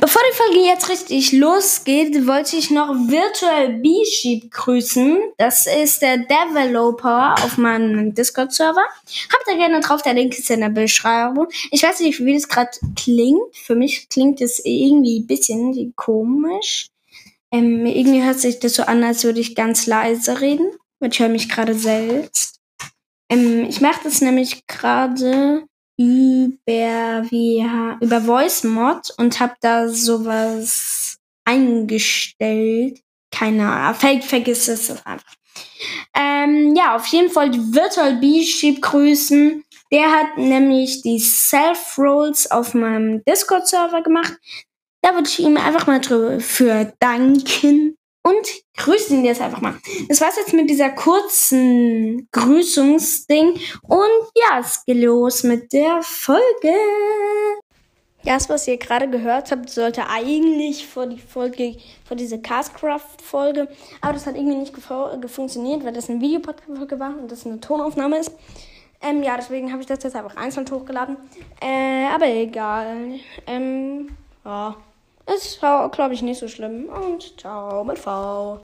Bevor die Folge jetzt richtig losgeht, wollte ich noch Virtual B-Sheep grüßen. Das ist der Developer auf meinem Discord-Server. Habt ihr gerne drauf, der Link ist in der Beschreibung. Ich weiß nicht, wie das gerade klingt. Für mich klingt es irgendwie ein bisschen komisch. Ähm, irgendwie hört sich das so an, als würde ich ganz leise reden. Ich höre mich gerade selbst. Ähm, ich mache das nämlich gerade über, wie, über VoiceMod und habe da sowas eingestellt. Keine Ahnung. Fake, vergiss es einfach. Ähm, ja, auf jeden Fall die Virtual B-Sheep grüßen. Der hat nämlich die Self-Rolls auf meinem Discord-Server gemacht. Da würde ich ihm einfach mal für danken und grüßen ihn jetzt einfach mal. Das war's jetzt mit dieser kurzen Grüßungsding. Und ja, es geht los mit der Folge. Das, was ihr gerade gehört habt, sollte eigentlich vor die Folge, vor diese Castcraft-Folge. Aber das hat irgendwie nicht funktioniert, weil das eine Videopodcast-Folge war und das eine Tonaufnahme ist. Ähm, ja, deswegen habe ich das jetzt einfach einzeln hochgeladen. Äh, aber egal. Ähm, ja. Ist, glaube ich, nicht so schlimm. Und ciao mit V.